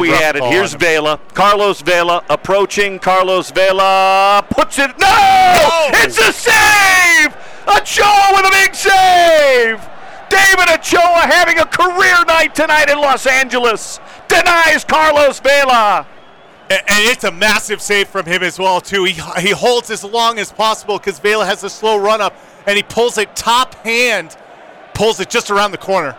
we had it. Oh, Here's. Vela. Carlos Vela approaching. Carlos Vela puts it. No! No! It's a save! Ochoa with a big save! David Ochoa having a career night tonight in Los Angeles. Denies Carlos Vela. And it's a massive save from him as well too. He he holds as long as possible because Vela has a slow run up, and he pulls it top hand, pulls it just around the corner.